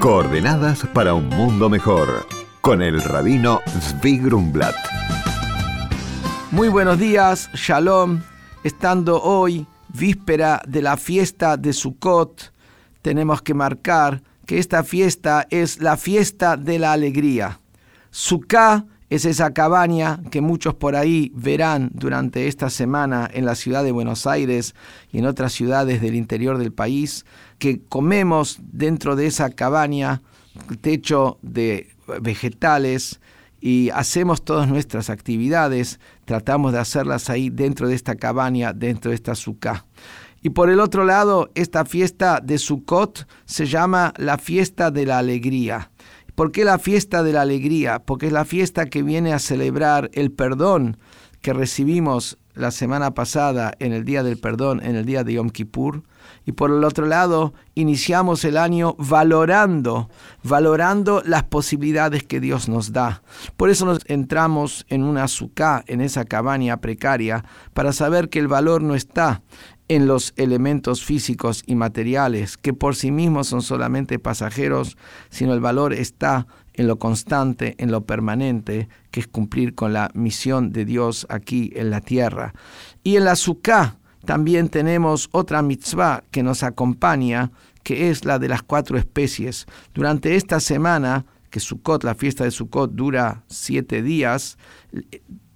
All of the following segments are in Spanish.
Coordenadas para un mundo mejor con el rabino Zvi Grumblat. Muy buenos días, Shalom. Estando hoy víspera de la fiesta de Sukkot, tenemos que marcar que esta fiesta es la fiesta de la alegría. Sukkah es esa cabaña que muchos por ahí verán durante esta semana en la ciudad de Buenos Aires y en otras ciudades del interior del país, que comemos dentro de esa cabaña, techo de vegetales, y hacemos todas nuestras actividades, tratamos de hacerlas ahí dentro de esta cabaña, dentro de esta suká. Y por el otro lado, esta fiesta de Sukkot se llama la fiesta de la alegría. ¿Por qué la fiesta de la alegría? Porque es la fiesta que viene a celebrar el perdón que recibimos la semana pasada en el Día del Perdón, en el Día de Yom Kippur. Y por el otro lado, iniciamos el año valorando, valorando las posibilidades que Dios nos da. Por eso nos entramos en una azúcar, en esa cabaña precaria, para saber que el valor no está en los elementos físicos y materiales, que por sí mismos son solamente pasajeros, sino el valor está en lo constante, en lo permanente, que es cumplir con la misión de Dios aquí en la tierra. Y en la Sukkah también tenemos otra mitzvah que nos acompaña, que es la de las cuatro especies. Durante esta semana, que Sukkot, la fiesta de Sukkot dura siete días,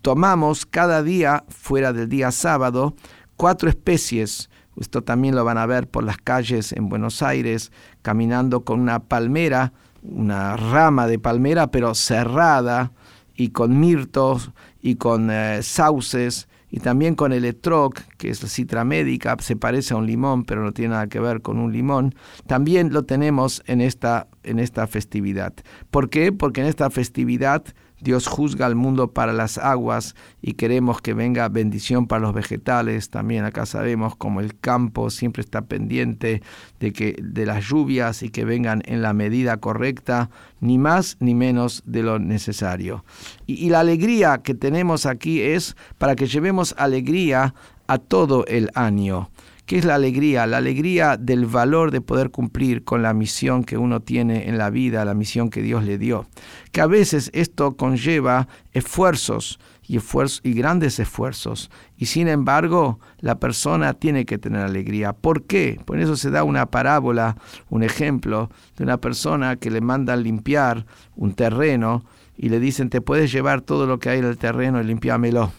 tomamos cada día, fuera del día sábado, cuatro especies. Esto también lo van a ver por las calles en Buenos Aires, caminando con una palmera, una rama de palmera, pero cerrada, y con mirtos y con eh, sauces y también con el etroc, que es la citra médica, se parece a un limón, pero no tiene nada que ver con un limón, también lo tenemos en esta, en esta festividad. ¿Por qué? Porque en esta festividad Dios juzga al mundo para las aguas y queremos que venga bendición para los vegetales. También acá sabemos como el campo siempre está pendiente de que de las lluvias y que vengan en la medida correcta, ni más ni menos de lo necesario. Y, y la alegría que tenemos aquí es para que llevemos alegría a todo el año. ¿Qué es la alegría? La alegría del valor de poder cumplir con la misión que uno tiene en la vida, la misión que Dios le dio. Que a veces esto conlleva esfuerzos y, y grandes esfuerzos. Y sin embargo, la persona tiene que tener alegría. ¿Por qué? Por eso se da una parábola, un ejemplo de una persona que le mandan limpiar un terreno y le dicen, te puedes llevar todo lo que hay en el terreno y limpiámelo.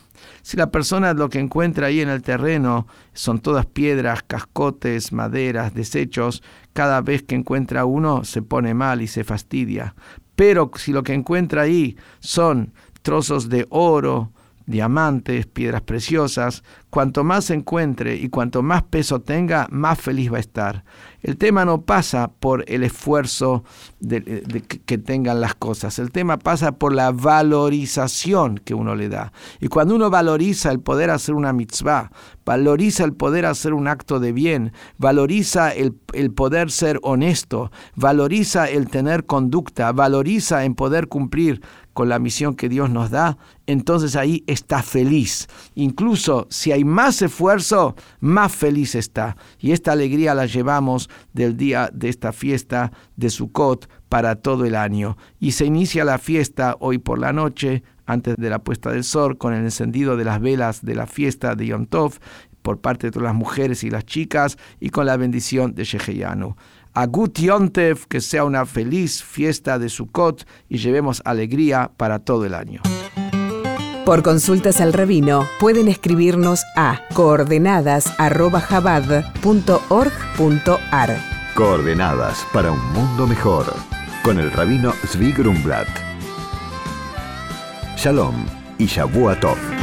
Si la persona lo que encuentra ahí en el terreno son todas piedras, cascotes, maderas, desechos, cada vez que encuentra uno se pone mal y se fastidia. Pero si lo que encuentra ahí son trozos de oro, diamantes, piedras preciosas, cuanto más encuentre y cuanto más peso tenga, más feliz va a estar. El tema no pasa por el esfuerzo de, que tengan las cosas, el tema pasa por la valorización que uno le da. Y cuando uno valoriza el poder hacer una mitzvah, valoriza el poder hacer un acto de bien, valoriza el, el poder ser honesto, valoriza el tener conducta, valoriza en poder cumplir con la misión que Dios nos da, entonces ahí está feliz. Incluso si hay más esfuerzo, más feliz está. Y esta alegría la llevamos del día de esta fiesta de Sukkot para todo el año. Y se inicia la fiesta hoy por la noche, antes de la puesta del sol, con el encendido de las velas de la fiesta de Yom Tov por parte de todas las mujeres y las chicas y con la bendición de Sheheyanu. Agut Yontev, que sea una feliz fiesta de Sukkot y llevemos alegría para todo el año. Por consultas al rabino pueden escribirnos a coordenadas@jabad.org.ar. Coordenadas para un mundo mejor con el rabino Zvi Grumblat. Shalom y Shavuot Tov.